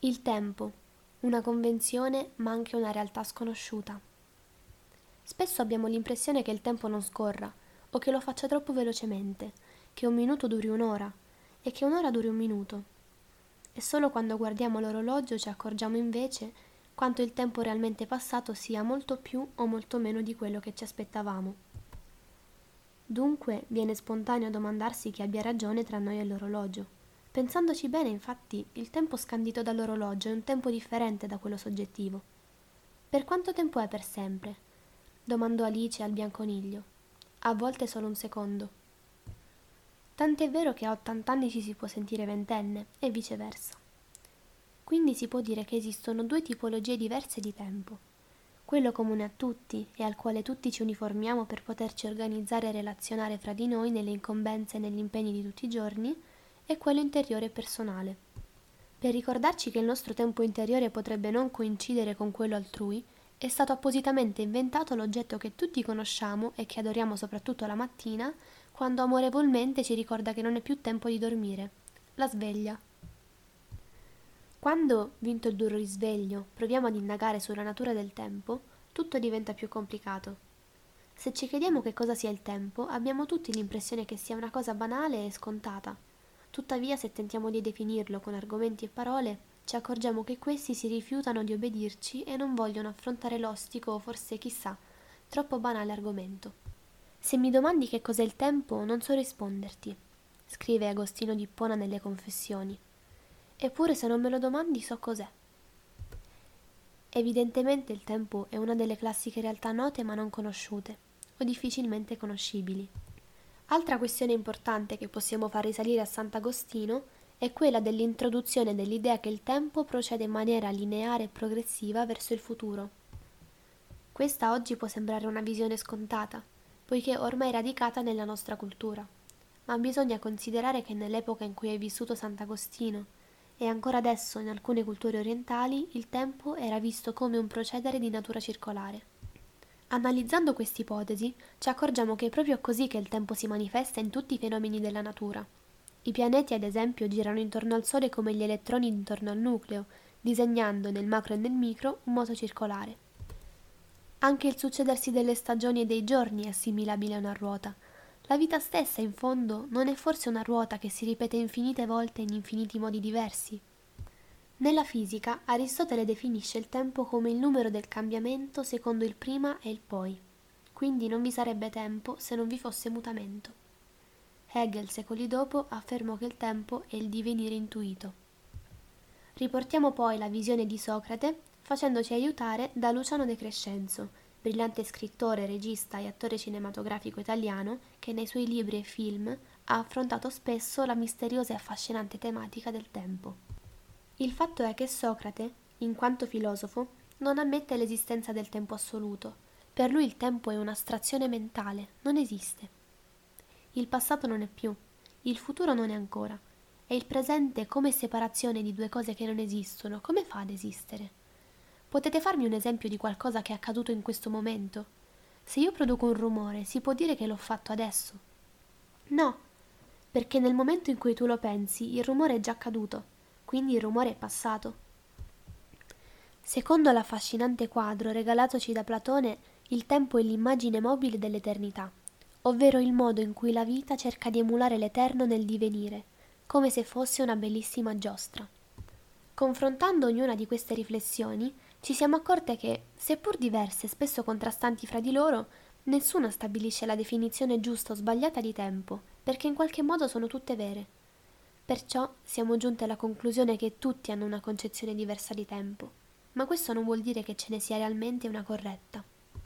Il tempo, una convenzione ma anche una realtà sconosciuta. Spesso abbiamo l'impressione che il tempo non scorra o che lo faccia troppo velocemente, che un minuto duri un'ora e che un'ora duri un minuto. E solo quando guardiamo l'orologio ci accorgiamo invece quanto il tempo realmente passato sia molto più o molto meno di quello che ci aspettavamo. Dunque viene spontaneo domandarsi chi abbia ragione tra noi e l'orologio. Pensandoci bene, infatti, il tempo scandito dall'orologio è un tempo differente da quello soggettivo. Per quanto tempo è per sempre? domandò Alice al bianconiglio. A volte solo un secondo. Tant'è vero che a 80 anni ci si può sentire ventenne e viceversa. Quindi si può dire che esistono due tipologie diverse di tempo. Quello comune a tutti e al quale tutti ci uniformiamo per poterci organizzare e relazionare fra di noi nelle incombenze e negli impegni di tutti i giorni, e quello interiore personale. Per ricordarci che il nostro tempo interiore potrebbe non coincidere con quello altrui, è stato appositamente inventato l'oggetto che tutti conosciamo e che adoriamo soprattutto la mattina, quando amorevolmente ci ricorda che non è più tempo di dormire, la sveglia. Quando, vinto il duro risveglio, proviamo ad indagare sulla natura del tempo, tutto diventa più complicato. Se ci chiediamo che cosa sia il tempo, abbiamo tutti l'impressione che sia una cosa banale e scontata, Tuttavia, se tentiamo di definirlo con argomenti e parole, ci accorgiamo che questi si rifiutano di obbedirci e non vogliono affrontare l'ostico o forse, chissà, troppo banale argomento. Se mi domandi che cos'è il tempo, non so risponderti, scrive Agostino di Ippona nelle Confessioni. Eppure se non me lo domandi so cos'è. Evidentemente il tempo è una delle classiche realtà note ma non conosciute, o difficilmente conoscibili. Altra questione importante che possiamo far risalire a Sant'Agostino è quella dell'introduzione dell'idea che il tempo procede in maniera lineare e progressiva verso il futuro. Questa oggi può sembrare una visione scontata, poiché ormai radicata nella nostra cultura, ma bisogna considerare che nell'epoca in cui è vissuto Sant'Agostino e ancora adesso in alcune culture orientali il tempo era visto come un procedere di natura circolare. Analizzando quest'ipotesi, ci accorgiamo che è proprio così che il tempo si manifesta in tutti i fenomeni della natura. I pianeti, ad esempio, girano intorno al Sole come gli elettroni intorno al nucleo, disegnando nel macro e nel micro un moto circolare. Anche il succedersi delle stagioni e dei giorni è assimilabile a una ruota. La vita stessa, in fondo, non è forse una ruota che si ripete infinite volte in infiniti modi diversi? Nella fisica Aristotele definisce il tempo come il numero del cambiamento secondo il prima e il poi, quindi non vi sarebbe tempo se non vi fosse mutamento. Hegel secoli dopo affermò che il tempo è il divenire intuito. Riportiamo poi la visione di Socrate facendoci aiutare da Luciano De Crescenzo, brillante scrittore, regista e attore cinematografico italiano che nei suoi libri e film ha affrontato spesso la misteriosa e affascinante tematica del tempo. Il fatto è che Socrate, in quanto filosofo, non ammette l'esistenza del tempo assoluto. Per lui il tempo è un'astrazione mentale, non esiste. Il passato non è più, il futuro non è ancora, e il presente come separazione di due cose che non esistono, come fa ad esistere? Potete farmi un esempio di qualcosa che è accaduto in questo momento? Se io produco un rumore, si può dire che l'ho fatto adesso? No, perché nel momento in cui tu lo pensi, il rumore è già accaduto quindi il rumore è passato. Secondo l'affascinante quadro regalatoci da Platone, il tempo è l'immagine mobile dell'eternità, ovvero il modo in cui la vita cerca di emulare l'eterno nel divenire, come se fosse una bellissima giostra. Confrontando ognuna di queste riflessioni, ci siamo accorte che, seppur diverse e spesso contrastanti fra di loro, nessuna stabilisce la definizione giusta o sbagliata di tempo, perché in qualche modo sono tutte vere. Perciò siamo giunti alla conclusione che tutti hanno una concezione diversa di tempo, ma questo non vuol dire che ce ne sia realmente una corretta.